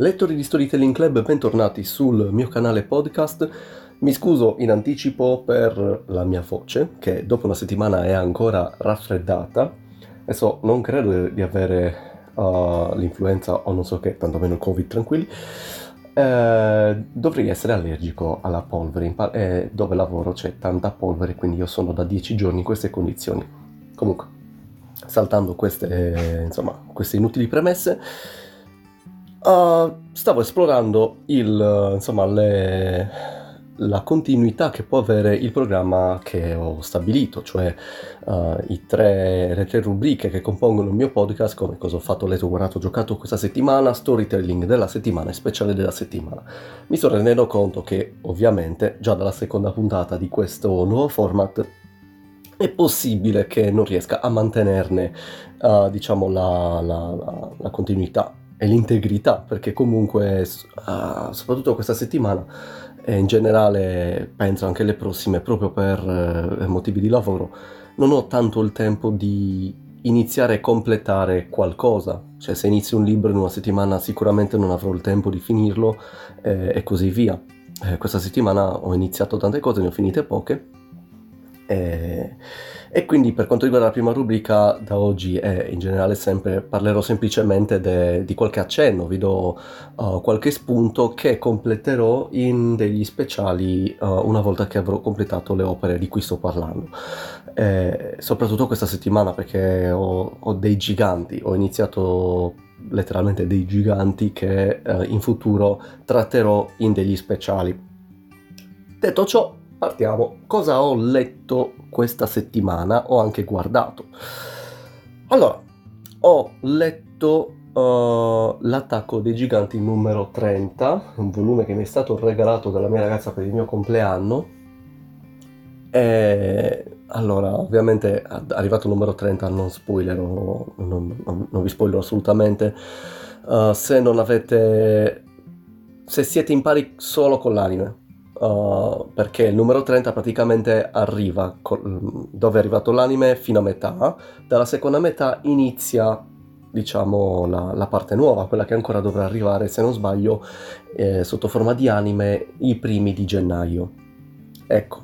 Lettori di Storytelling Club, bentornati sul mio canale podcast. Mi scuso in anticipo per la mia voce, che dopo una settimana è ancora raffreddata. Adesso non credo di avere uh, l'influenza o non so che, tantomeno il Covid, tranquilli. Eh, dovrei essere allergico alla polvere. Pa- eh, dove lavoro c'è tanta polvere, quindi io sono da 10 giorni in queste condizioni. Comunque, saltando queste, insomma, queste inutili premesse, Uh, stavo esplorando il, insomma, le, la continuità che può avere il programma che ho stabilito, cioè uh, tre, le tre rubriche che compongono il mio podcast, come cosa ho fatto, letto, guardato, giocato questa settimana, storytelling della settimana e speciale della settimana. Mi sto rendendo conto che ovviamente già dalla seconda puntata di questo nuovo format è possibile che non riesca a mantenerne uh, diciamo la, la, la, la continuità e l'integrità, perché comunque, uh, soprattutto questa settimana e in generale penso anche le prossime, proprio per uh, motivi di lavoro, non ho tanto il tempo di iniziare e completare qualcosa. Cioè se inizio un libro in una settimana sicuramente non avrò il tempo di finirlo eh, e così via. Eh, questa settimana ho iniziato tante cose, ne ho finite poche. E e quindi per quanto riguarda la prima rubrica, da oggi e in generale sempre parlerò semplicemente de, di qualche accenno, vi do uh, qualche spunto che completerò in degli speciali uh, una volta che avrò completato le opere di cui sto parlando. E soprattutto questa settimana perché ho, ho dei giganti, ho iniziato letteralmente dei giganti che uh, in futuro tratterò in degli speciali. Detto ciò, partiamo. Cosa ho letto questa settimana? Ho anche guardato. Allora, ho letto uh, L'attacco dei giganti numero 30, un volume che mi è stato regalato dalla mia ragazza per il mio compleanno. E allora, ovviamente arrivato il numero 30 non spoilerò, non, non, non vi spoilerò assolutamente. Uh, se non avete se siete in pari solo con l'anime Uh, perché il numero 30 praticamente arriva co- dove è arrivato l'anime fino a metà, dalla seconda metà inizia diciamo la, la, parte nuova, quella che ancora dovrà arrivare se non sbaglio eh, sotto forma di anime i primi di gennaio. Ecco,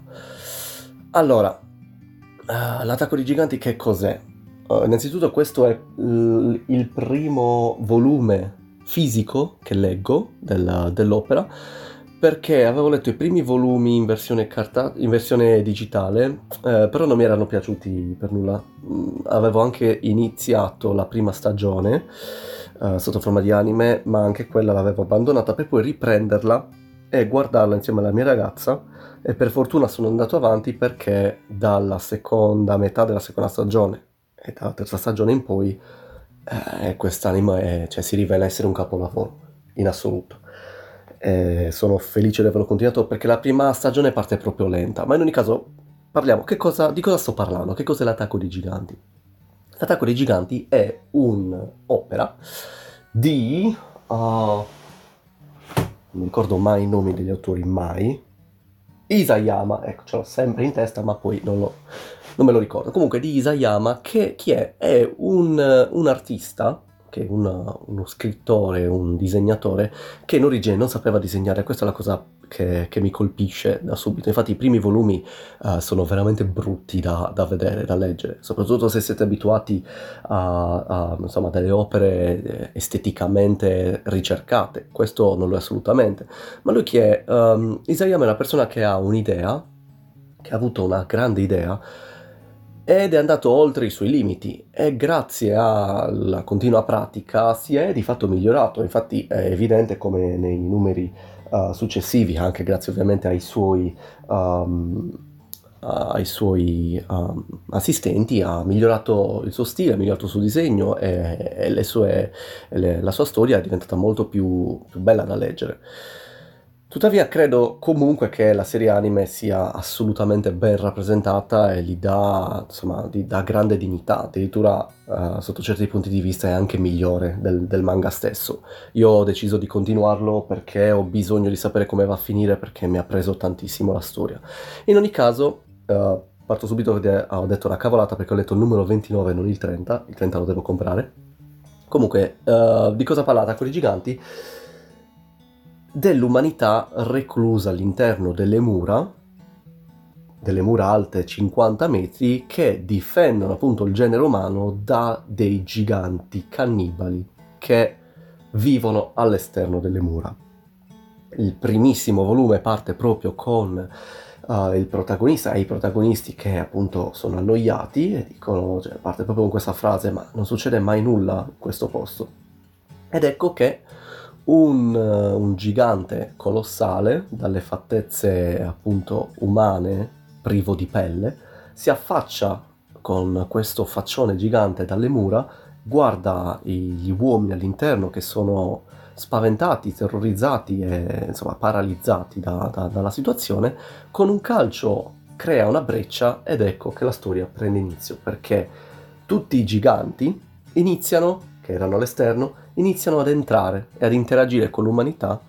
allora, uh, l'attacco dei giganti che cos'è? Uh, innanzitutto questo è l- il primo volume fisico che leggo del, dell'opera perché avevo letto i primi volumi in versione, carta- in versione digitale, eh, però non mi erano piaciuti per nulla. Mm, avevo anche iniziato la prima stagione eh, sotto forma di anime, ma anche quella l'avevo abbandonata per poi riprenderla e guardarla insieme alla mia ragazza e per fortuna sono andato avanti perché dalla seconda metà della seconda stagione e dalla terza stagione in poi eh, quest'anime cioè, si rivela essere un capolavoro in assoluto eh, sono felice di averlo continuato perché la prima stagione parte proprio lenta, ma in ogni caso parliamo cosa, di cosa sto parlando, che cos'è l'attacco dei giganti. L'attacco dei giganti è un'opera di... Uh, non ricordo mai i nomi degli autori, mai. Isayama, ecco, ce l'ho sempre in testa, ma poi non, lo, non me lo ricordo. Comunque di Isayama, che chi è? È un, un artista che una, uno scrittore, un disegnatore che in origine non sapeva disegnare, questa è la cosa che, che mi colpisce da subito. Infatti i primi volumi uh, sono veramente brutti da, da, vedere, da leggere, soprattutto se siete abituati a, a insomma, delle opere eh, esteticamente ricercate, questo non lo è assolutamente. Ma lui chi è? Um, Isayama è una persona che ha un'idea, che ha avuto una grande idea, ed è andato oltre i suoi limiti e grazie alla continua pratica si è di fatto migliorato. Infatti è evidente come nei numeri uh, successivi, anche grazie ovviamente ai suoi, um, ai suoi um, assistenti, ha migliorato il suo stile, ha migliorato il suo disegno e, e sue, le, la sua storia è diventata molto più, più bella da leggere. Tuttavia credo comunque che la serie anime sia assolutamente ben rappresentata e gli dà, insomma, gli dà grande dignità, addirittura uh, sotto certi punti di vista è anche migliore del, del, manga stesso. Io ho deciso di continuarlo perché ho bisogno di sapere come va a finire perché mi ha preso tantissimo la storia. In ogni caso, uh, parto subito che ho detto una cavolata perché ho letto il numero 29 non il 30, il 30 lo devo comprare. Comunque, uh, di cosa parlate con i giganti? Dell'umanità reclusa all'interno delle mura, delle mura alte 50 metri, che difendono appunto il genere umano da dei giganti cannibali che vivono all'esterno delle mura. Il primissimo volume parte proprio con uh, il protagonista e i protagonisti che appunto sono annoiati e dicono, cioè parte proprio con questa frase, ma non succede mai nulla in questo posto. Ed ecco che un, un gigante colossale, dalle fattezze appunto umane, privo di pelle, si affaccia con questo faccione gigante dalle mura, guarda gli uomini all'interno che sono spaventati, terrorizzati e insomma paralizzati da, da, dalla situazione, con un calcio crea una breccia ed ecco che la storia prende inizio perché tutti i giganti iniziano, che erano all'esterno, iniziano ad entrare e ad interagire con l'umanità,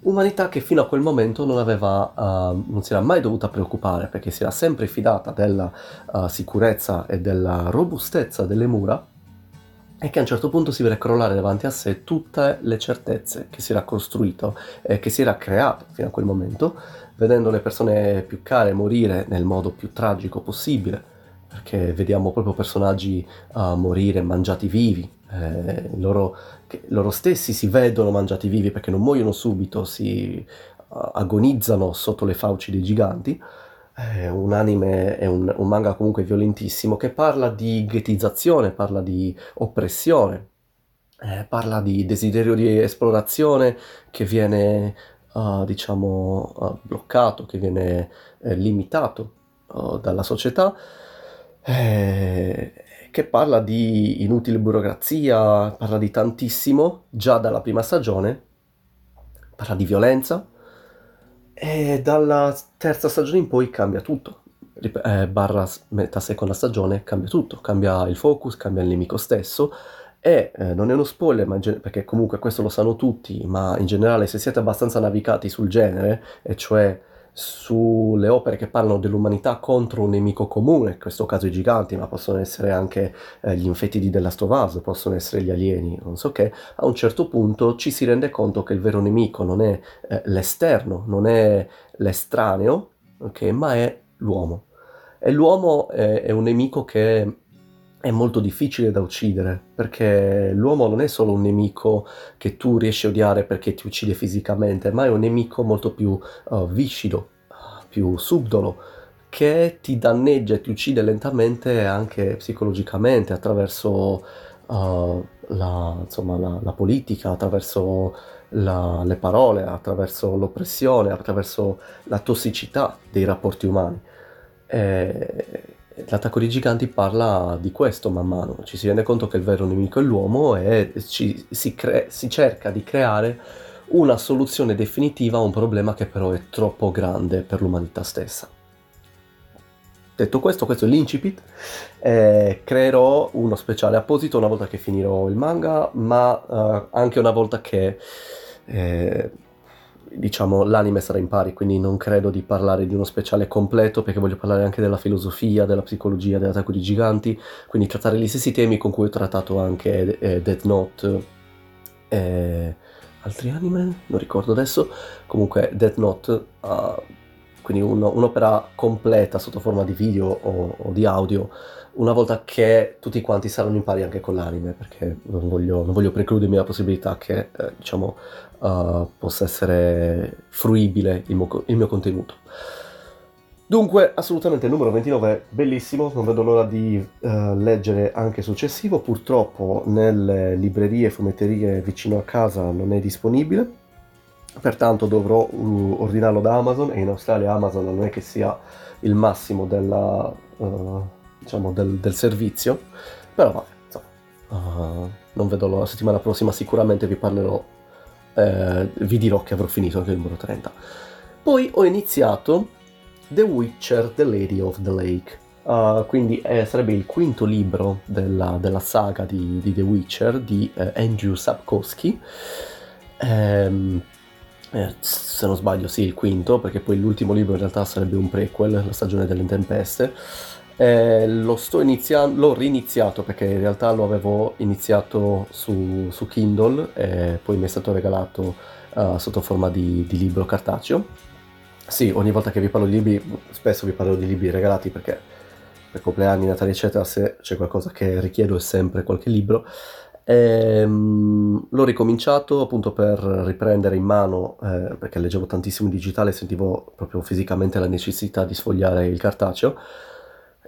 umanità che fino a quel momento non, aveva, uh, non si era mai dovuta preoccupare perché si era sempre fidata della uh, sicurezza e della robustezza delle mura e che a un certo punto si vede crollare davanti a sé tutte le certezze che si era costruito e che si era creato fino a quel momento, vedendo le persone più care morire nel modo più tragico possibile, perché vediamo proprio personaggi uh, morire mangiati vivi, eh, loro, loro, stessi si vedono mangiati vivi perché non muoiono subito, si uh, agonizzano sotto le fauci dei giganti. È un anime, è un, un manga comunque violentissimo che parla di ghettizzazione, parla di oppressione, eh, parla di desiderio di esplorazione che viene, uh, diciamo, uh, bloccato, che viene eh, limitato uh, dalla società. Eh, che parla di inutile burocrazia, parla di tantissimo, già dalla prima stagione, parla di violenza e dalla terza stagione in poi cambia tutto. Eh, barra metà seconda stagione cambia tutto, cambia il focus, cambia il nemico stesso e eh, non è uno spoiler gen- perché comunque questo lo sanno tutti, ma in generale se siete abbastanza navigati sul genere, e cioè sulle opere che parlano dell'umanità contro un nemico comune, in questo caso i giganti, ma possono essere anche eh, gli infetti di Last of Us, possono essere gli alieni, non so che, a un certo punto ci si rende conto che il vero nemico non è eh, l'esterno, non è l'estraneo, okay, ma è l'uomo. E l'uomo è, è un nemico che è molto difficile da uccidere, perché l'uomo non è solo un nemico che tu riesci a odiare perché ti uccide fisicamente, ma è un nemico molto più uh, viscido, più subdolo, che ti danneggia e ti uccide lentamente anche psicologicamente attraverso uh, la, insomma, la, la, politica, attraverso la, le parole, attraverso l'oppressione, attraverso la tossicità dei rapporti umani. E, L'attacco dei giganti parla di questo man mano, ci si rende conto che il vero nemico è l'uomo e ci, si, cre- si cerca di creare una soluzione definitiva a un problema che però è troppo grande per l'umanità stessa. Detto questo, questo è l'incipit, eh, creerò uno speciale apposito una volta che finirò il manga, ma eh, anche una volta che eh, diciamo, l'anime sarà in pari, quindi non credo di parlare di uno speciale completo perché voglio parlare anche della filosofia, della psicologia, dell'attacco di giganti, quindi trattare gli stessi temi con cui ho trattato anche eh, Death Note. E altri anime, non ricordo adesso, comunque Death Note, uh, quindi un, un'opera completa sotto forma di video o, o di audio una volta che tutti quanti saranno in pari anche con l'anime, perché non voglio, non voglio precludermi la possibilità che eh, diciamo, uh, possa essere fruibile il mio, il mio, contenuto. Dunque, assolutamente il numero 29 è bellissimo, non vedo l'ora di uh, leggere anche successivo, purtroppo nelle librerie e fumetterie vicino a casa non è disponibile, pertanto dovrò uh, ordinarlo da Amazon e in Australia Amazon non è che sia il massimo della diciamo, del, del, servizio, però vabbè, insomma, uh, non vedo la settimana prossima, sicuramente vi parlerò, eh, vi dirò che avrò finito anche il numero 30. Poi ho iniziato The Witcher, The Lady of the Lake, uh, quindi eh, sarebbe il quinto libro della, della saga di, di, The Witcher di eh, Andrew Sapkowski. Um, eh, se non sbaglio sì il quinto perché poi l'ultimo libro in realtà sarebbe un prequel la stagione delle tempeste Eh, lo sto iniziando, l'ho riniziato perché in realtà lo avevo iniziato su, su Kindle e poi mi è stato regalato uh, sotto forma di, di, libro cartaceo. Sì, ogni volta che vi parlo di libri, spesso vi parlo di libri regalati perché per compleanni, Natale eccetera, se c'è qualcosa che richiedo è sempre qualche libro. E, um, l'ho ricominciato appunto per riprendere in mano, eh, perché leggevo tantissimo in digitale e sentivo proprio fisicamente la necessità di sfogliare il cartaceo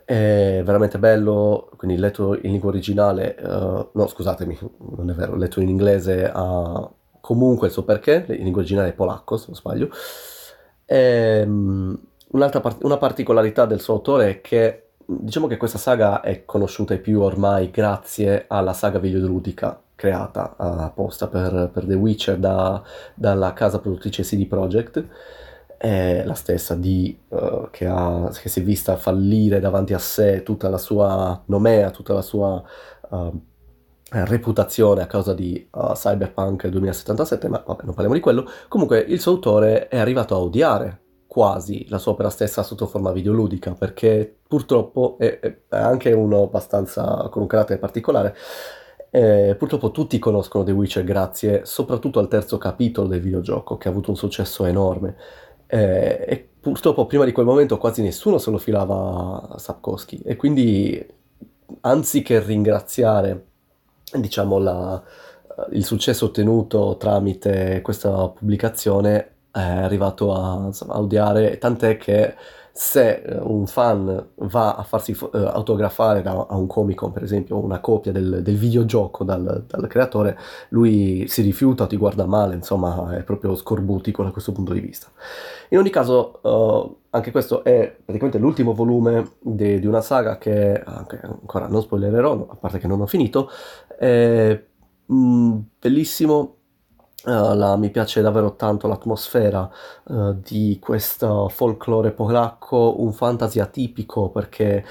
è veramente bello, quindi letto in lingua originale, uh, no scusatemi, non è vero, letto in inglese ha comunque il suo perché, in lingua originale è polacco se non sbaglio. E, um, part- una particolarità del suo autore è che diciamo che questa saga è conosciuta ai più ormai grazie alla saga videoludica creata apposta per, per The Witcher da, dalla casa produttrice CD Projekt è la stessa di, uh, che, ha, che, si è vista fallire davanti a sé tutta la sua nomea, tutta la sua uh, reputazione a causa di uh, Cyberpunk 2077, ma vabbè, non parliamo di quello. Comunque il suo autore è arrivato a odiare quasi la sua opera stessa sotto forma videoludica, perché purtroppo è, è anche uno abbastanza con un carattere particolare. Eh, purtroppo tutti conoscono The Witcher grazie soprattutto al terzo capitolo del videogioco che ha avuto un successo enorme eh, e purtroppo prima di quel momento quasi nessuno se lo filava Sapkowski. E quindi anziché ringraziare diciamo la, il successo ottenuto tramite questa pubblicazione è arrivato a, a odiare tant'è che se eh, un fan va a farsi uh, autografare da, a un Comic Con, per esempio, una copia del, del videogioco dal, dal, creatore, lui si rifiuta, ti guarda male, insomma, è proprio scorbutico da questo punto di vista. In ogni caso, uh, anche questo è praticamente l'ultimo volume di, di una saga che ancora non spoilererò, a parte che non ho finito, è mh, mm, bellissimo Uh, la, mi piace davvero tanto l'atmosfera uh, di questo folklore polacco, un fantasy atipico perché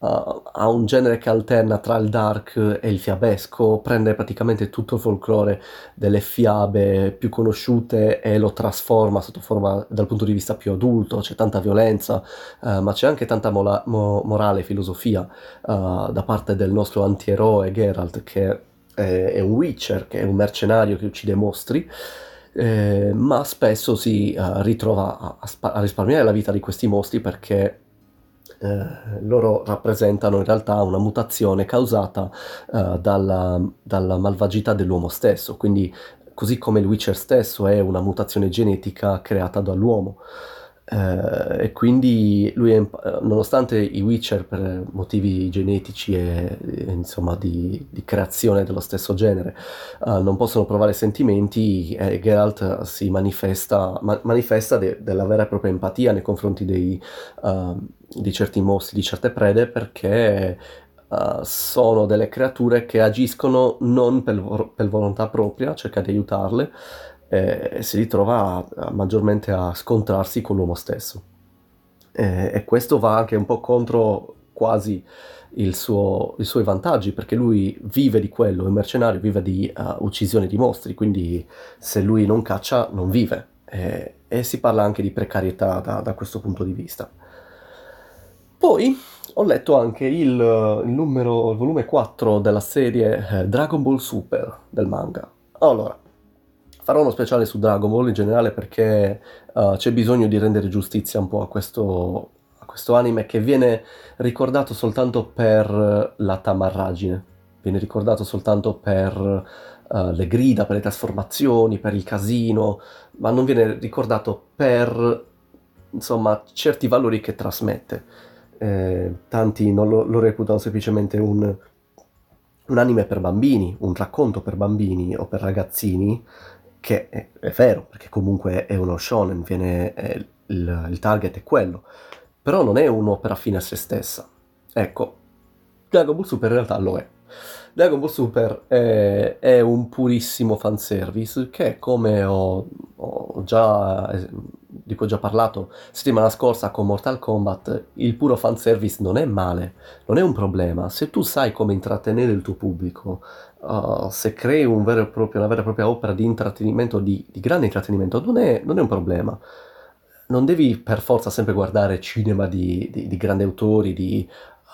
uh, ha un genere che alterna tra il dark e il fiabesco, prende praticamente tutto il folklore delle fiabe più conosciute e lo trasforma sotto forma dal punto di vista più adulto, c'è tanta violenza, ma c'è anche tanta mola- mo- morale e filosofia da parte del nostro antieroe Geralt che è un Witcher, che è un mercenario che uccide mostri, eh, ma spesso si uh, ritrova a, a, a, risparmiare la vita di questi mostri perché eh, loro rappresentano in realtà una mutazione causata uh, dalla, dalla malvagità dell'uomo stesso, quindi così come il Witcher stesso è una mutazione genetica creata dall'uomo. Uh, e quindi lui, è, nonostante i Witcher per motivi genetici e, insomma di, di, creazione dello stesso genere uh, non possono provare sentimenti, eh, Geralt si manifesta, ma, manifesta de, della vera e propria empatia nei confronti dei, uh, di certi mostri, di certe prede, perché sono delle creature che agiscono non per, per volontà propria, cerca di aiutarle, e si ritrova maggiormente a scontrarsi con l'uomo stesso. E, e, questo va anche un po' contro quasi suo, i suoi vantaggi, perché lui vive di quello, è mercenario, vive di uh, uccisione di mostri, quindi se lui non caccia non vive. E, e si parla anche di precarietà da, da, questo punto di vista. Poi ho letto anche il, il, numero, il volume 4 della serie eh, Dragon Ball Super del manga. Allora, farò uno speciale su Dragon Ball in generale perché uh, c'è bisogno di rendere giustizia un po' a questo, a questo anime che viene ricordato soltanto per la tamarragine, viene ricordato soltanto per uh, le grida, per le trasformazioni, per il casino, ma non viene ricordato per insomma certi valori che trasmette. Eh, tanti non lo, lo reputano semplicemente un, un anime per bambini, un racconto per bambini o per ragazzini, che è, è, vero, perché comunque è uno shonen, viene, è, il, il, target è quello, però non è un'opera fine a se stessa. Ecco, Dragon Ball Super in realtà lo è. Dragon Ball Super è, è un purissimo fanservice che, come ho, ho già, di cui ho già parlato settimana scorsa con Mortal Kombat, il puro fanservice non è male, non è un problema. Se tu sai come intrattenere il tuo pubblico, uh, se crei un proprio, una vera e propria opera di intrattenimento, di, di grande intrattenimento, non è, non è, un problema. Non devi per forza sempre guardare cinema di, di, di grandi autori, di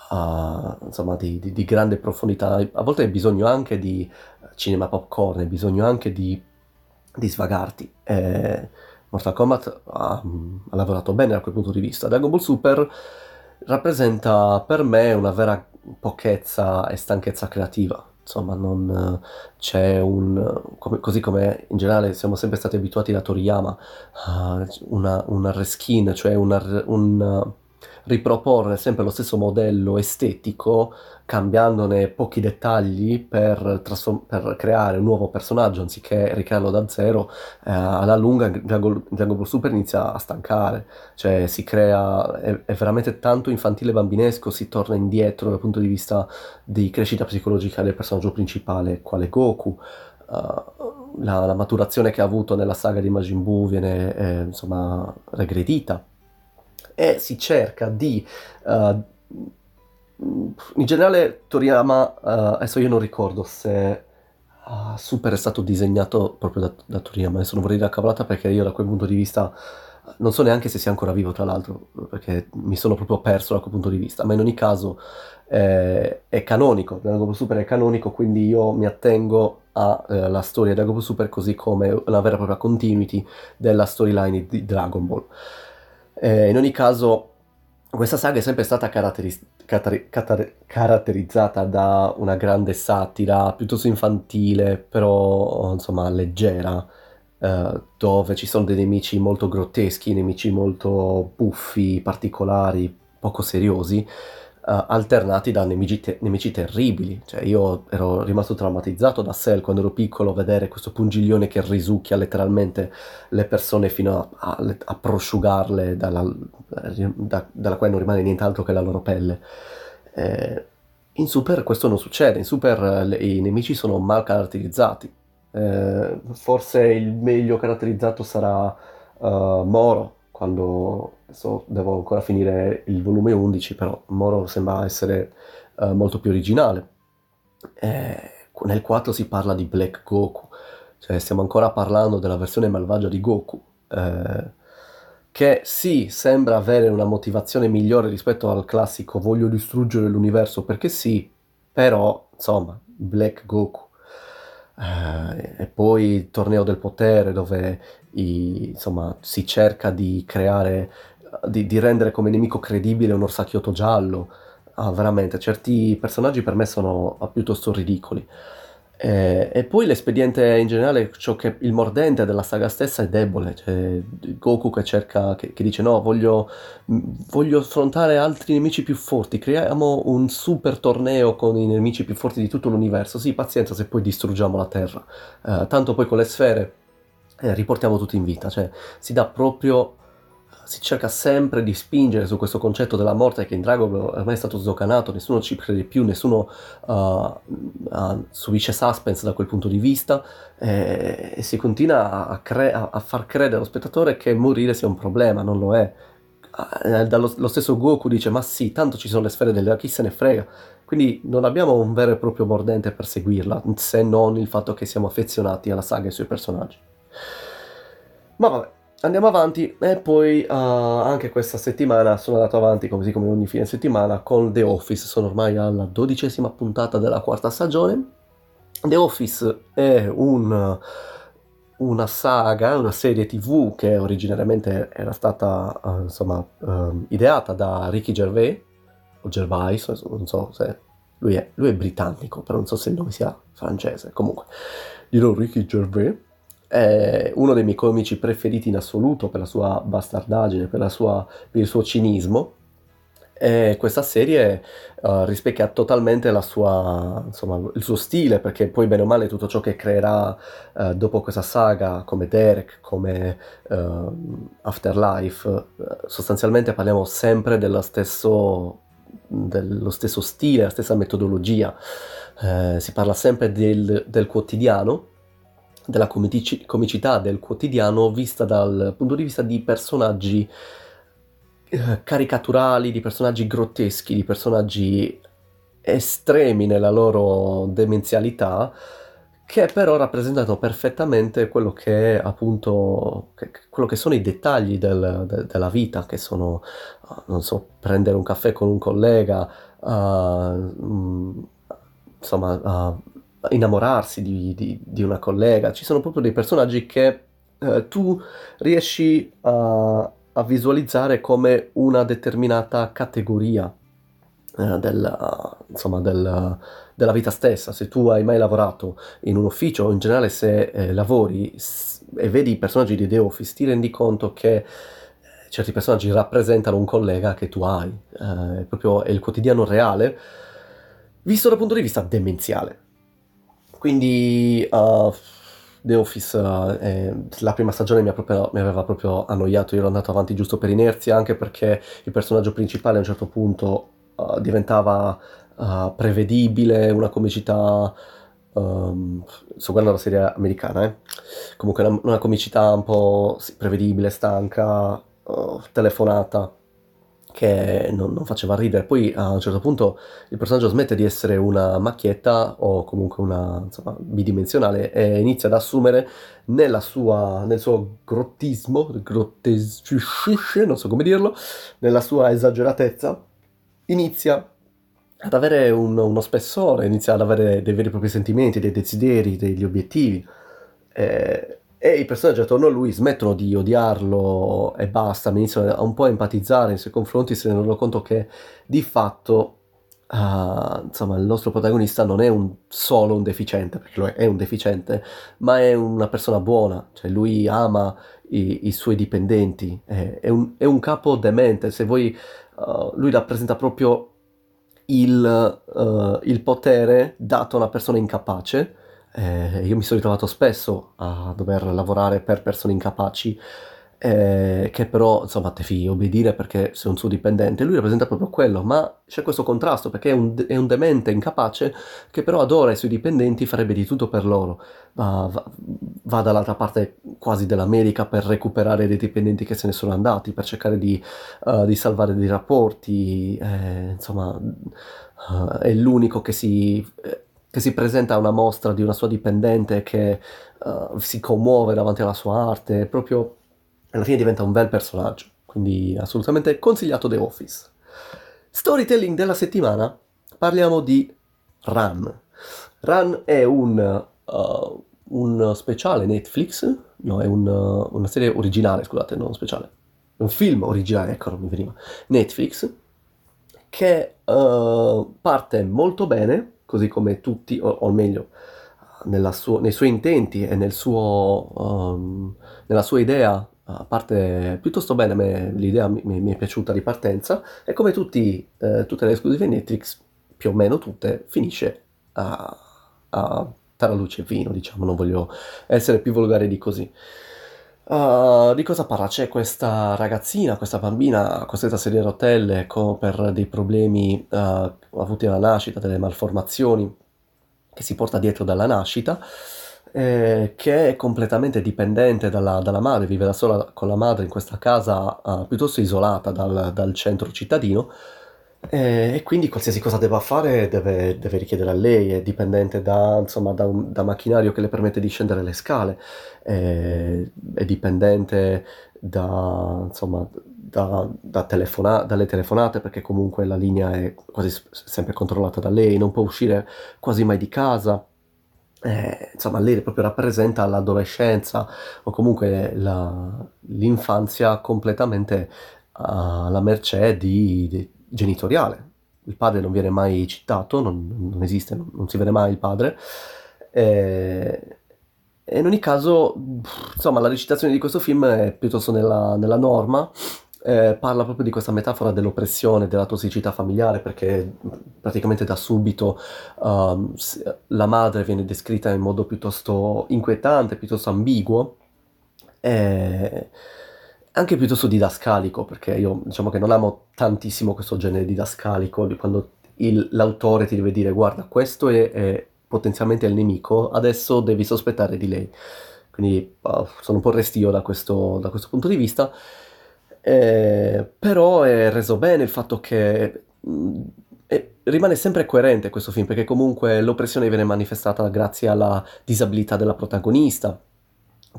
uh, insomma, di, grande profondità. A volte hai bisogno anche di cinema popcorn, hai bisogno anche di, di svagarti. E Mortal Kombat ha, ha, lavorato bene da quel punto di vista. Dragon Ball Super rappresenta per me una vera pochezza e stanchezza creativa insomma non c'è un come, così come in generale siamo sempre stati abituati da Toriyama uh, una, una reskin cioè una, un riproporre sempre lo stesso modello estetico cambiandone pochi dettagli per, trasform- per creare un nuovo personaggio anziché ricrearlo da zero, eh, alla lunga Dragon, Ball Super inizia a stancare, cioè si crea, è, è, veramente tanto infantile e bambinesco, si torna indietro dal punto di vista di crescita psicologica del personaggio principale, quale Goku. Uh, la, la, maturazione che ha avuto nella saga di Majin Buu viene eh, insomma regredita e si cerca di uh, in generale Toriyama, uh, adesso io non ricordo se uh, Super è stato disegnato proprio da, da Toriyama, adesso non vorrei dire la cavolata perché io da quel punto di vista non so neanche se sia ancora vivo tra l'altro, perché mi sono proprio perso da quel punto di vista, ma in ogni caso eh, è canonico, Dragon Ball Super è canonico, quindi io mi attengo alla eh, storia di Dragon Ball Super così come una vera e propria continuity della storyline di Dragon Ball. Eh, in ogni caso questa saga è sempre stata caratteris- catar- catar- caratterizzata da una grande satira, piuttosto infantile, però insomma leggera, eh, dove ci sono dei nemici molto grotteschi, nemici molto buffi, particolari, poco seriosi, uh, alternati da nemici, te- nemici, terribili. Cioè, io ero rimasto traumatizzato da Cell quando ero piccolo, vedere questo pungiglione che risucchia letteralmente le persone fino a, a, a prosciugarle, dalla, da, dalla quale non rimane nient'altro che la loro pelle. Eh, in Super questo non succede, in Super le, i nemici sono mal caratterizzati. Eh, forse il meglio caratterizzato sarà uh, Moro, quando adesso devo ancora finire il volume 11, però Moro sembra essere uh, molto più originale. Eh, nel 4 si parla di Black Goku, cioè stiamo ancora parlando della versione malvagia di Goku, eh, che sì, sembra avere una motivazione migliore rispetto al classico voglio distruggere l'universo perché sì, però insomma, Black Goku. Eh, e poi il torneo del potere dove i, insomma, si cerca di creare, di, di, rendere come nemico credibile un orsacchiotto giallo. Ah, veramente, certi personaggi per me sono piuttosto ridicoli. Eh, e poi l'espediente in generale, ciò che il mordente della saga stessa è debole. Cioè, Goku che cerca, che, che dice: No, voglio, voglio, affrontare altri nemici più forti. Creiamo un super torneo con i nemici più forti di tutto l'universo. Sì, pazienza se poi distruggiamo la Terra. Eh, tanto poi con le sfere eh, riportiamo tutti in vita, cioè si dà proprio si cerca sempre di spingere su questo concetto della morte che in Dragon Ball ormai è stato sdocanato, nessuno ci crede più, nessuno uh, uh, subisce suspense da quel punto di vista eh, e si continua a, cre- a, far credere allo spettatore che morire sia un problema, non lo è. Uh, dallo, lo stesso Goku dice ma sì, tanto ci sono le sfere della chi se ne frega. Quindi non abbiamo un vero e proprio mordente per seguirla, se non il fatto che siamo affezionati alla saga e ai suoi personaggi. Ma vabbè, andiamo avanti e poi uh, anche questa settimana sono andato avanti così come ogni fine settimana con The Office, sono ormai alla dodicesima puntata della quarta stagione. The Office è un, una saga, una serie tv che originariamente era stata uh, insomma uh, ideata da Ricky Gervais o Gervais, non so se lui è, lui è britannico, però non so se il nome sia francese, comunque dirò Ricky Gervais è uno dei miei comici preferiti in assoluto per la sua bastardaggine, per, sua, per il suo cinismo. E questa serie uh, rispecchia totalmente sua, insomma, il suo stile, perché poi bene o male tutto ciò che creerà uh, dopo questa saga, come Derek, come uh, Afterlife, sostanzialmente parliamo sempre dello stesso, dello stesso stile, la stessa metodologia. si parla sempre del, del quotidiano, della comici- comicità del quotidiano vista dal punto di vista di personaggi eh, caricaturali, di personaggi grotteschi, di personaggi estremi nella loro demenzialità, che però rappresentano perfettamente quello che appunto che, quello che sono i dettagli del, de, della vita, che sono, non so, prendere un caffè con un collega, uh, insomma, uh, innamorarsi di, di, di, una collega. Ci sono proprio dei personaggi che uh, tu riesci a, a, visualizzare come una determinata categoria uh, del, insomma, del, della vita stessa. Se tu hai mai lavorato in un ufficio o in generale se eh, lavori e vedi i personaggi di The Office, ti rendi conto che eh, certi personaggi rappresentano un collega che tu hai, eh, proprio è il quotidiano reale, visto dal punto di vista demenziale. Quindi uh, The Office, uh, eh, la prima stagione mi, proprio, mi, aveva proprio annoiato, io ero andato avanti giusto per inerzia, anche perché il personaggio principale a un certo punto uh, diventava uh, prevedibile, una comicità... Um, sto guardando la serie americana, eh? comunque una, una comicità un po' prevedibile, stanca, uh, telefonata, che non, non, faceva ridere. Poi a un certo punto il personaggio smette di essere una macchietta o comunque una insomma, bidimensionale e inizia ad assumere sua, nel suo grottismo, grottes, non so come dirlo, nella sua esageratezza, inizia ad avere un, uno spessore, inizia ad avere dei veri e propri sentimenti, dei desideri, degli obiettivi. Eh, e i personaggi attorno a lui smettono di odiarlo e basta, iniziano a un po' a empatizzare nei suoi confronti, ne rendono conto che di fatto uh, insomma, il nostro protagonista non è un, solo un deficiente, perché lui è un deficiente, ma è una persona buona, cioè lui ama i, i suoi dipendenti, è, è, un, è, un, capo demente, se vuoi, uh, lui rappresenta proprio il, uh, il potere dato a una persona incapace. Eh, io mi sono ritrovato spesso a dover lavorare per persone incapaci eh, che però insomma devi obbedire perché sei un suo dipendente, lui rappresenta proprio quello, ma c'è questo contrasto perché è un, è un demente incapace che però adora i suoi dipendenti, farebbe di tutto per loro, va, va, va dall'altra parte quasi dell'America per recuperare dei dipendenti che se ne sono andati, per cercare di, uh, di salvare dei rapporti, eh, insomma uh, è l'unico che si... Eh, che si presenta a una mostra di una sua dipendente che uh, si commuove davanti alla sua arte, proprio alla fine diventa un bel personaggio, quindi assolutamente consigliato The Office. Storytelling della settimana, parliamo di Run. Run è un, uh, un speciale Netflix, no, è un, uh, una serie originale, scusate, non speciale, un film originale, ecco, non mi veniva, Netflix, che uh, parte molto bene, così come tutti, o, o meglio, suo, nei suoi intenti e nel suo, um, nella sua idea a parte piuttosto bene, me l'idea mi, mi, è piaciuta di partenza e come tutti, eh, tutte le esclusive Netflix, più o meno tutte, finisce a, a taraluce e vino, diciamo, non voglio essere più volgare di così. Uh, di cosa parla? C'è questa ragazzina, questa bambina costretta a sedere a rotelle con, per dei problemi uh, avuti alla nascita, delle malformazioni che si porta dietro dalla nascita eh, che è completamente dipendente dalla, dalla, madre, vive da sola con la madre in questa casa uh, piuttosto isolata dal, dal centro cittadino eh, e quindi qualsiasi cosa debba fare deve, deve richiedere a lei, è dipendente da, insomma, da, un, da, macchinario che le permette di scendere le scale, eh, è dipendente da, insomma, da, telefona- dalle telefonate perché comunque la linea è quasi sempre controllata da lei, non può uscire quasi mai di casa. Eh, insomma, lei proprio rappresenta l'adolescenza o comunque la, l'infanzia completamente alla mercé di, di, genitoriale. Il padre non viene mai citato, non, non esiste, non, non, si vede mai il padre. Eh, e in ogni caso, insomma, la recitazione di questo film è piuttosto nella, nella norma, eh, parla proprio di questa metafora dell'oppressione, della tossicità familiare, perché praticamente da subito um, la madre viene descritta in modo piuttosto inquietante, piuttosto ambiguo, e anche piuttosto didascalico, perché io diciamo che non amo tantissimo questo genere didascalico, di quando il, l'autore ti deve dire guarda questo è, è potenzialmente il nemico, adesso devi sospettare di lei. Quindi uh, sono un po' restio da questo, da questo punto di vista. Eh, però è reso bene il fatto che mh, mm, rimane sempre coerente questo film, perché comunque l'oppressione viene manifestata grazie alla disabilità della protagonista,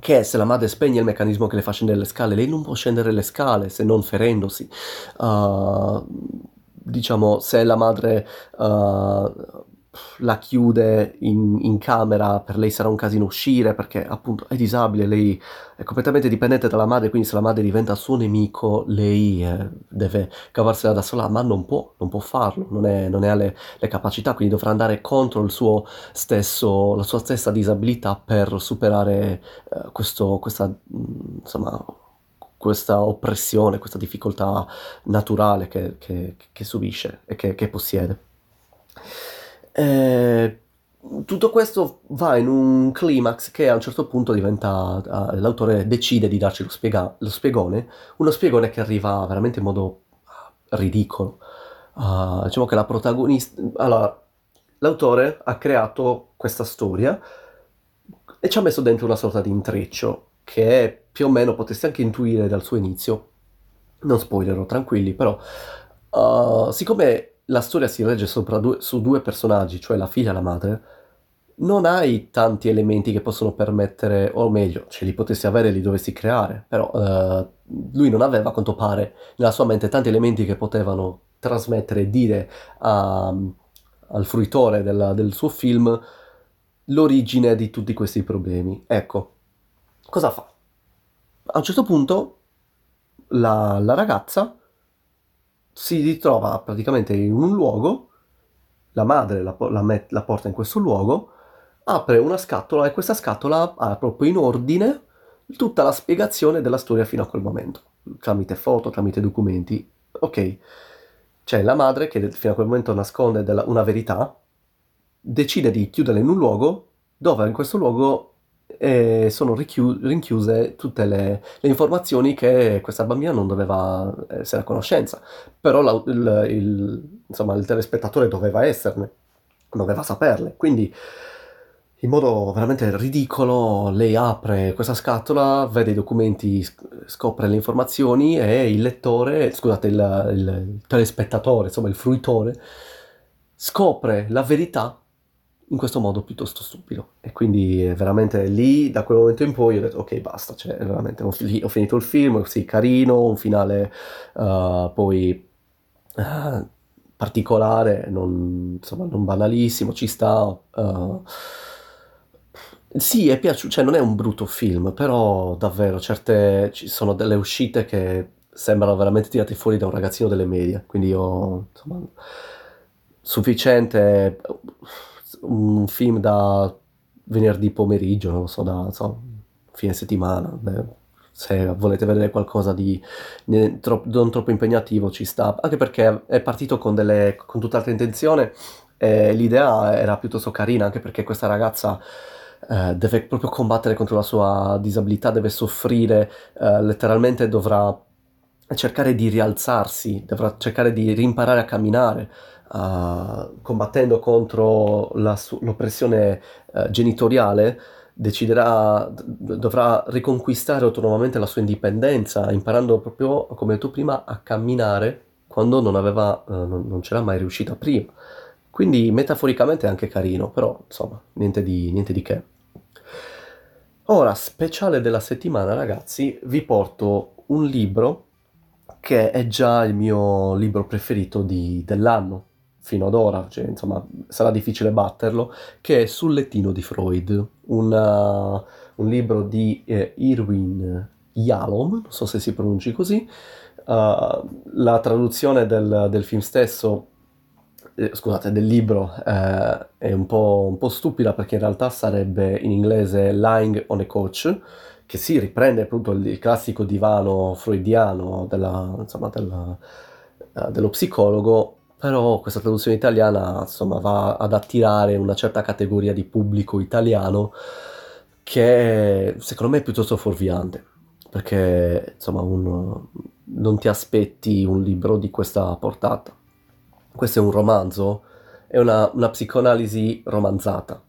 che se la madre spegne il meccanismo che le fa scendere le scale, lei non può scendere le scale se non ferendosi. Uh, diciamo, se la madre uh, la chiude in, in, camera, per lei sarà un casino uscire perché appunto è disabile, lei è completamente dipendente dalla madre, quindi se la madre diventa suo nemico, lei eh, deve cavarsela da sola, ma non può, non può farlo, non, è, non ha le, le, capacità, quindi dovrà andare contro il suo stesso, la sua stessa disabilità per superare eh, questo, questa, mm, insomma, questa oppressione, questa difficoltà naturale che, che, che subisce e che, che possiede. Eh, tutto questo va in un climax che a un certo punto diventa, uh, l'autore decide di darci lo, spiega, lo, spiegone, uno spiegone che arriva veramente in modo ridicolo. Uh, diciamo che la protagonista... Allora, l'autore ha creato questa storia e ci ha messo dentro una sorta di intreccio che più o meno potresti anche intuire dal suo inizio. Non spoilerò, tranquilli, però... Uh, siccome la storia si regge due, su due personaggi, cioè la figlia e la madre, non hai tanti elementi che possono permettere, o meglio, ce li potessi avere e li dovessi creare, però uh, lui non aveva, a quanto pare, nella sua mente tanti elementi che potevano trasmettere e dire a, al fruitore della, del suo film l'origine di tutti questi problemi. Ecco, cosa fa? A un certo punto la, la ragazza si ritrova praticamente in un luogo, la madre la, la, met, la porta in questo luogo, apre una scatola e questa scatola ha proprio in ordine tutta la spiegazione della storia fino a quel momento, tramite foto, tramite documenti. Ok, c'è la madre che fino a quel momento nasconde della, una verità, decide di chiuderla in un luogo dove in questo luogo e sono richiu- rinchiuse tutte le, le, informazioni che questa bambina non doveva essere a conoscenza, però il, il, insomma, il telespettatore doveva esserne, doveva saperle. Quindi, in modo veramente ridicolo, lei apre questa scatola, vede i documenti, scopre le informazioni e il lettore, scusate, il, il telespettatore, insomma il fruitore, scopre la verità in questo modo piuttosto stupido. E quindi veramente lì, da quel momento in poi, ho detto ok, basta, cioè veramente ho, ho finito il film, sì, carino, un finale uh, poi uh, particolare, non, insomma, non banalissimo, ci sta. Uh, sì, è piaciuto, cioè non è un brutto film, però davvero certe, ci sono delle uscite che sembrano veramente tirate fuori da un ragazzino delle medie, quindi io, insomma, sufficiente un film da venerdì pomeriggio, non lo so, da so, fine settimana. Beh, se volete vedere qualcosa di non troppo impegnativo ci sta, anche perché è partito con, delle, con tutt'altra intenzione e l'idea era piuttosto carina, anche perché questa ragazza eh, deve proprio combattere contro la sua disabilità, deve soffrire, eh, letteralmente dovrà cercare di rialzarsi, dovrà cercare di rimparare a camminare uh, combattendo contro la, l'oppressione uh, genitoriale, deciderà, dovrà riconquistare autonomamente la sua indipendenza, imparando proprio, come detto prima, a camminare quando non, aveva, uh, non, non c'era mai riuscita prima. Quindi metaforicamente è anche carino, però insomma, niente di, niente di che. Ora, speciale della settimana, ragazzi, vi porto un libro che è già il mio libro preferito di, dell'anno fino ad ora, cioè, insomma sarà difficile batterlo, che è Sul lettino di Freud, una, un libro di eh, Irwin Yalom, non so se si pronunci così, uh, la traduzione del, del film stesso eh, scusate, del libro eh, è un po', un po', stupida perché in realtà sarebbe in inglese Lying on a Coach, che si riprende appunto il, il classico divano freudiano della, insomma, della, uh, dello psicologo però questa traduzione italiana insomma va ad attirare una certa categoria di pubblico italiano che secondo me è piuttosto fuorviante. Perché insomma un, non ti aspetti un libro di questa portata. Questo è un romanzo è una, una psicoanalisi romanzata.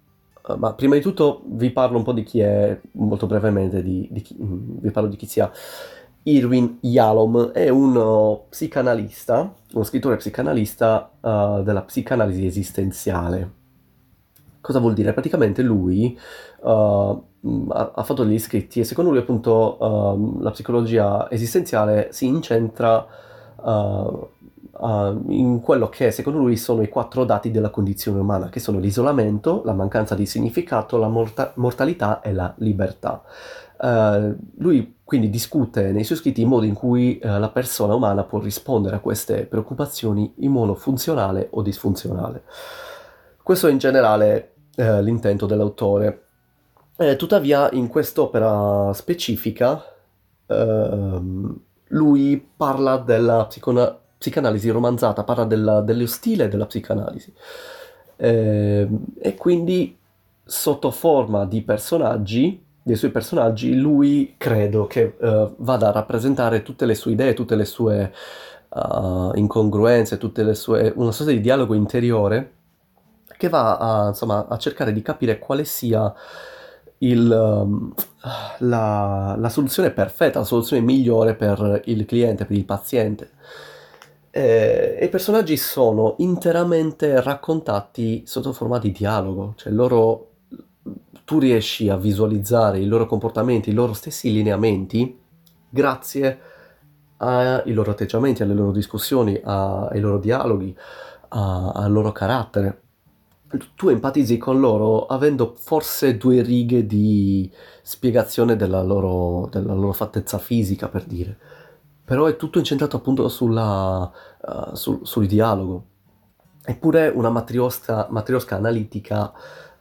Uh, ma prima di tutto vi parlo un po' di chi è molto brevemente di, di chi, vi parlo di chi sia Irwin Yalom è uno psicanalista, uno scrittore psicanalista uh, della psicanalisi esistenziale. Cosa vuol dire? Praticamente lui uh, ha, ha, fatto degli scritti e secondo lui appunto uh, la psicologia esistenziale si incentra uh, in quello che secondo lui sono i quattro dati della condizione umana, che sono l'isolamento, la mancanza di significato, la morta- mortalità e la libertà. Uh, lui quindi discute nei suoi scritti il modo in cui uh, la persona umana può rispondere a queste preoccupazioni in modo funzionale o disfunzionale. Questo è in generale uh, l'intento dell'autore. Eh, tuttavia in quest'opera specifica ehm, lui parla della psicona- psicanalisi romanzata, parla della, dello stile della psicanalisi. Eh, e quindi sotto forma di personaggi, dei suoi personaggi, lui credo che uh, vada a rappresentare tutte le sue idee, tutte le sue uh, incongruenze, tutte le sue, una sorta di dialogo interiore che va a, insomma, a cercare di capire quale sia il, um, la, la, soluzione perfetta, la soluzione migliore per il cliente, per il paziente. Eh, I personaggi sono interamente raccontati sotto forma di dialogo, cioè loro, tu riesci a visualizzare i loro comportamenti, i loro stessi lineamenti grazie ai loro atteggiamenti, alle loro discussioni, ai loro dialoghi, a, al loro carattere tu empatizzi con loro avendo forse due righe di spiegazione della loro, della loro fattezza fisica, per dire. Però è tutto incentrato appunto sulla, uh, sul, sul, dialogo. Eppure una matriosca, matriosca analitica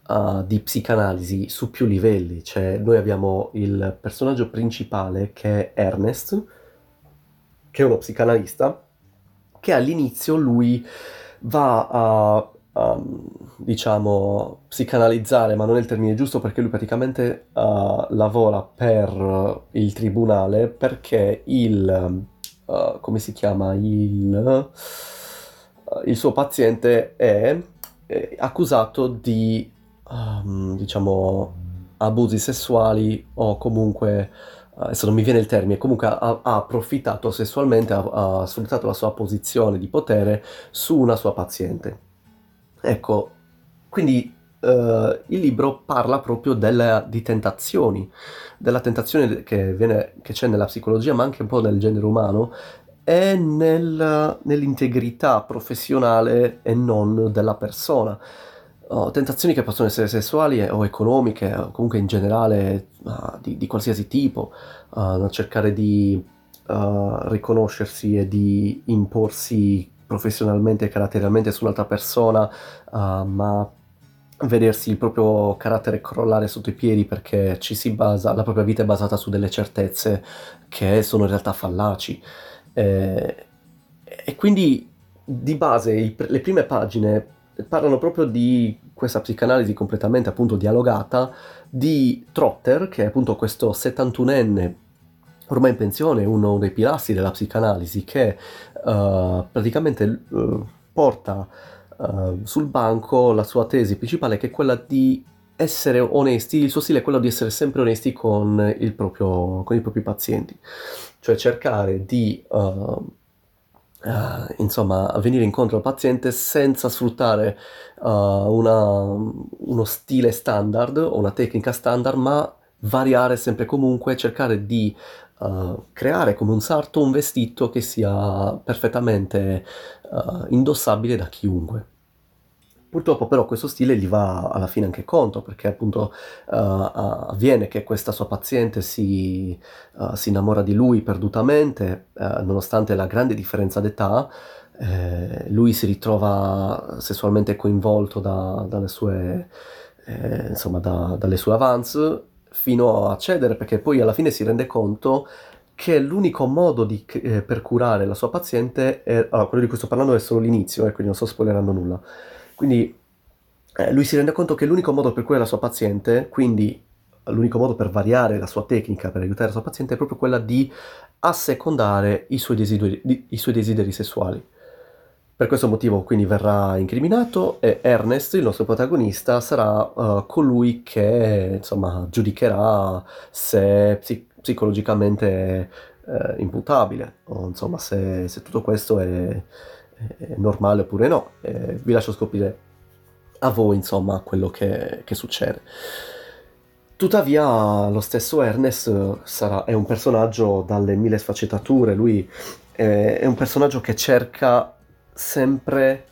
uh, di psicanalisi su più livelli. Cioè, noi abbiamo il personaggio principale che è Ernest, che è uno psicanalista, che all'inizio lui va a um, diciamo, psicanalizzare, ma non è il termine giusto perché lui praticamente uh, lavora per il tribunale perché il, uh, come si chiama, il, uh, il suo paziente è, è accusato di, um, diciamo, abusi sessuali o comunque adesso non mi viene il termine, comunque ha, ha approfittato sessualmente, ha, ha, sfruttato la sua posizione di potere su una sua paziente. Ecco, quindi eh, il libro parla proprio della, di tentazioni, della tentazione che, viene, che, c'è nella psicologia, ma anche un po' nel genere umano, e nel, nell'integrità professionale e non della persona. Oh, tentazioni che possono essere sessuali o economiche, o comunque in generale uh, di, di, qualsiasi tipo, uh, cercare di uh, riconoscersi e di imporsi professionalmente e caratterialmente su un'altra persona, uh, ma vedersi il proprio carattere crollare sotto i piedi perché ci si basa, la propria vita è basata su delle certezze che sono in realtà fallaci. Eh, e quindi di base i, le prime pagine parlano proprio di questa psicanalisi completamente appunto dialogata di Trotter, che è appunto questo 71enne ormai in pensione, uno dei pilastri della psicanalisi, che uh, praticamente uh, porta uh, sul banco la sua tesi principale, che è quella di essere onesti, il suo stile è quello di essere sempre onesti con, proprio, con i propri pazienti, cioè cercare di Uh, insomma, venire incontro al paziente senza sfruttare uh, una, uno stile standard o una tecnica standard, ma variare sempre comunque, cercare di uh, creare come un sarto un vestito che sia perfettamente indossabile da chiunque. Purtroppo però questo stile gli va alla fine anche contro perché appunto uh, avviene che questa sua paziente si, uh, si innamora di lui perdutamente uh, nonostante la grande differenza d'età, eh, lui si ritrova sessualmente coinvolto da, dalle, sue, eh, insomma, da, dalle sue avance fino a cedere perché poi alla fine si rende conto che l'unico modo di, eh, per curare la sua paziente è... Allora, quello di cui sto parlando è solo l'inizio, eh, quindi non sto spoilerando nulla. Quindi eh, lui si rende conto che l'unico modo per curare la sua paziente, quindi l'unico modo per variare la sua tecnica per aiutare la sua paziente è proprio quella di assecondare i suoi desideri, i suoi desideri sessuali. Per questo motivo quindi verrà incriminato e Ernest, il nostro protagonista, sarà uh, colui che insomma giudicherà se psi- psicologicamente uh, imputabile o insomma se, se tutto questo è, è, normale oppure no. E vi lascio scoprire a voi insomma quello che, che succede. Tuttavia lo stesso Ernest sarà, è un personaggio dalle mille sfaccettature, lui è, è un personaggio che cerca sempre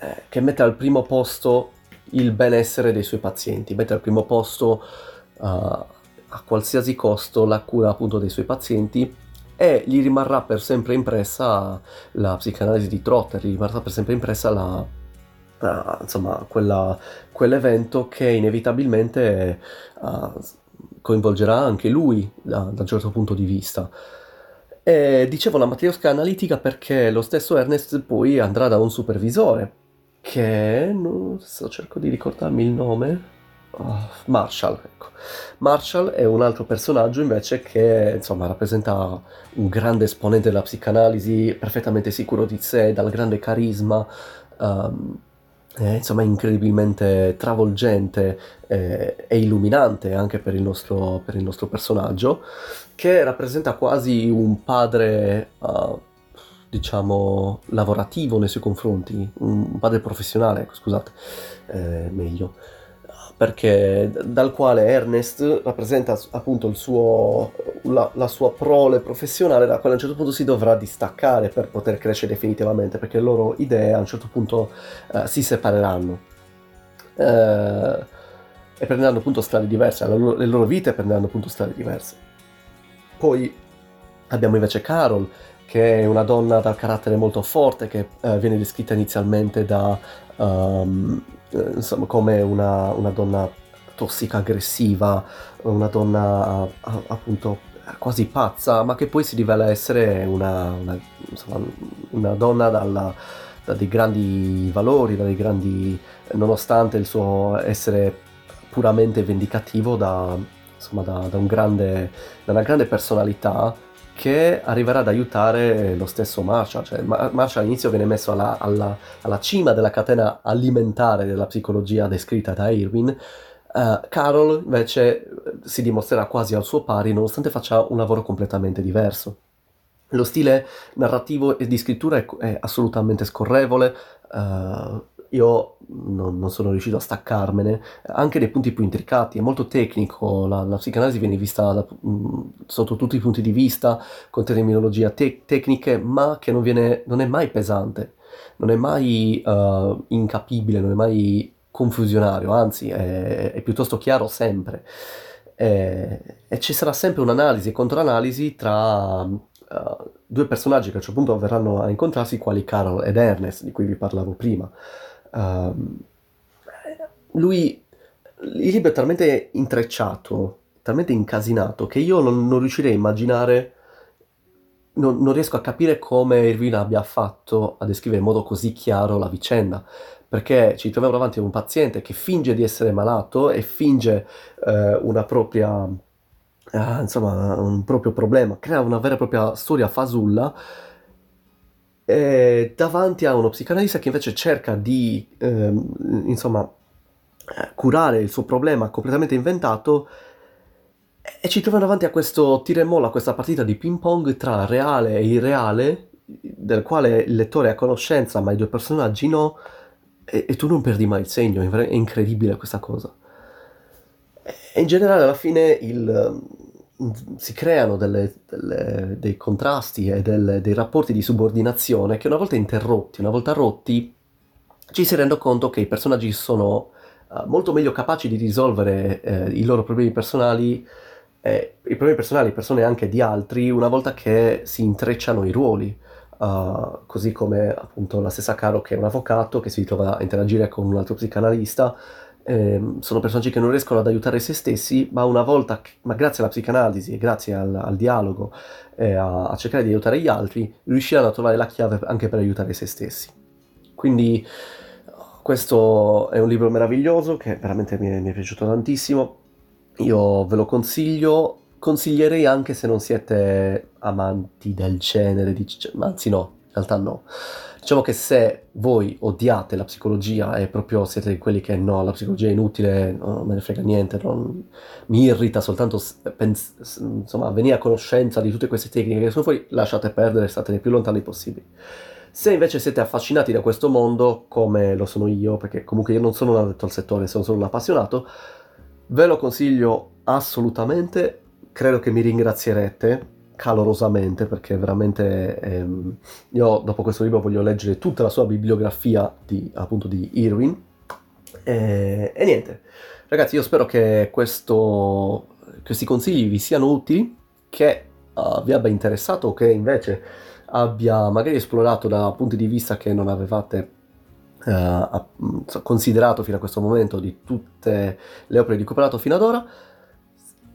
eh, che mette al primo posto il benessere dei suoi pazienti, mette al primo posto uh, a qualsiasi costo la cura appunto dei suoi pazienti e gli rimarrà per sempre impressa la psicanalisi di Trotter, gli rimarrà per sempre impressa la, uh, insomma, quella, quell'evento che inevitabilmente uh, coinvolgerà anche lui da, da, un certo punto di vista. E dicevo la matriosca analitica perché lo stesso Ernest poi andrà da un supervisore che non so, cerco di ricordarmi il nome. Oh, Marshall, ecco. Marshall è un altro personaggio invece che insomma rappresenta un grande esponente della psicanalisi, perfettamente sicuro di sé, dal grande carisma. Um, è, insomma incredibilmente travolgente eh, e illuminante anche per il, nostro, per il, nostro, personaggio, che rappresenta quasi un padre, uh, diciamo, lavorativo nei suoi confronti, un padre professionale, ecco, scusate, eh, meglio perché dal quale Ernest rappresenta appunto suo, la, la, sua prole professionale da quale a un certo punto si dovrà distaccare per poter crescere definitivamente perché le loro idee a un certo punto uh, si separeranno uh, e prenderanno appunto strade diverse, loro, le loro vite prenderanno appunto strade diverse. Poi abbiamo invece Carol che è una donna dal carattere molto forte che uh, viene descritta inizialmente da... Um, eh, insomma, come una, una, donna tossica, aggressiva, una donna appunto quasi pazza, ma che poi si rivela essere una, una, insomma, una donna dalla, da dei grandi valori, da dei grandi, nonostante il suo essere puramente vendicativo da, insomma, da, da, un grande, da una grande personalità che arriverà ad aiutare lo stesso Marshall. Cioè, Marshall all'inizio viene messo alla, alla, alla, cima della catena alimentare della psicologia descritta da Irwin. Uh, Carol invece si dimostrerà quasi al suo pari nonostante faccia un lavoro completamente diverso. Lo stile narrativo e di scrittura è, è assolutamente scorrevole, uh, io non, non, sono riuscito a staccarmene, anche dei punti più intricati, è molto tecnico, la, la psicanalisi viene vista da, mh, mm, sotto tutti i punti di vista, con terminologie te- tecniche, ma che non, viene, non, è mai pesante, non è mai uh, incapibile, non è mai confusionario, anzi è, è piuttosto chiaro sempre. E, e, ci sarà sempre un'analisi e controanalisi tra uh, due personaggi che a un certo punto verranno a incontrarsi, quali Carol ed Ernest, di cui vi parlavo prima. Um, lui, il libro è talmente intrecciato, talmente incasinato, che io non, non riuscirei a immaginare, non, non, riesco a capire come Irvine abbia fatto a descrivere in modo così chiaro la vicenda, perché ci troviamo davanti a un paziente che finge di essere malato e finge eh, una propria, eh, insomma, un proprio problema, crea una vera e propria storia fasulla eh, davanti a uno psicanalista che invece cerca di, ehm, insomma, curare il suo problema completamente inventato e ci troviamo davanti a questo tira e molla, a questa partita di ping pong tra reale e irreale, del quale il lettore è a conoscenza, ma i due personaggi no, e, e tu non perdi mai il segno, è incredibile questa cosa. E in generale alla fine il si creano delle, delle, dei contrasti e delle, dei rapporti di subordinazione che una volta interrotti, una volta rotti, ci si rende conto che i personaggi sono uh, molto meglio capaci di risolvere uh, i loro problemi personali, eh, i problemi personali, persone anche di altri, una volta che si intrecciano i ruoli. Uh, così come appunto la stessa Caro che è un avvocato che si trova a interagire con un altro psicanalista eh, sono personaggi che non riescono ad aiutare se stessi, ma una volta, ma grazie alla psicanalisi e grazie al, al dialogo eh, a, a, cercare di aiutare gli altri, riusciranno a trovare la chiave anche per aiutare se stessi. Quindi questo è un libro meraviglioso che veramente mi è, mi è piaciuto tantissimo. Io ve lo consiglio, consiglierei anche se non siete amanti del genere, di, anzi no, in realtà no. Diciamo che se voi odiate la psicologia e proprio siete quelli che no, la psicologia è inutile, non me ne frega niente, non, mi irrita soltanto pens- insomma, venire a conoscenza di tutte queste tecniche che sono fuori, lasciate perdere, state il più lontani possibili. Se invece siete affascinati da questo mondo, come lo sono io, perché comunque io non sono un addetto al settore, sono solo un appassionato, ve lo consiglio assolutamente, credo che mi ringrazierete calorosamente perché veramente ehm, io dopo questo libro voglio leggere tutta la sua bibliografia di, appunto di Irwin. E, e niente. Ragazzi io spero che questo, questi consigli vi siano utili che uh, vi abbia interessato o che invece abbia magari esplorato da punti di vista che non avevate uh, considerato fino a questo momento di tutte le opere di cooperato fino ad ora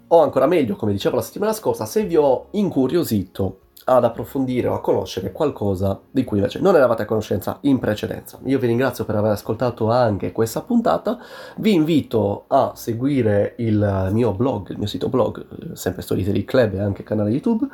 o ancora meglio, come dicevo la settimana scorsa, se vi ho incuriosito ad approfondire o a conoscere qualcosa di cui invece non eravate a conoscenza in precedenza. Io vi ringrazio per aver ascoltato anche questa puntata, vi invito a seguire il mio blog, il mio sito blog, sempre Storytelling Club e anche canale YouTube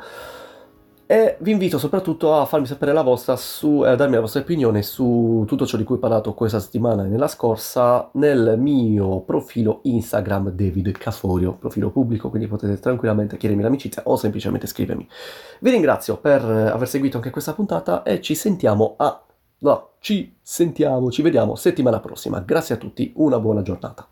e vi invito soprattutto a farmi sapere la vostra, su, a darmi la vostra opinione su tutto ciò di cui ho parlato questa settimana e nella scorsa nel mio profilo Instagram David Caforio, profilo pubblico, quindi potete tranquillamente chiedermi l'amicizia o semplicemente scrivermi. Vi ringrazio per aver seguito anche questa puntata e ci sentiamo a... No, ci sentiamo, ci vediamo settimana prossima. Grazie a tutti, una buona giornata.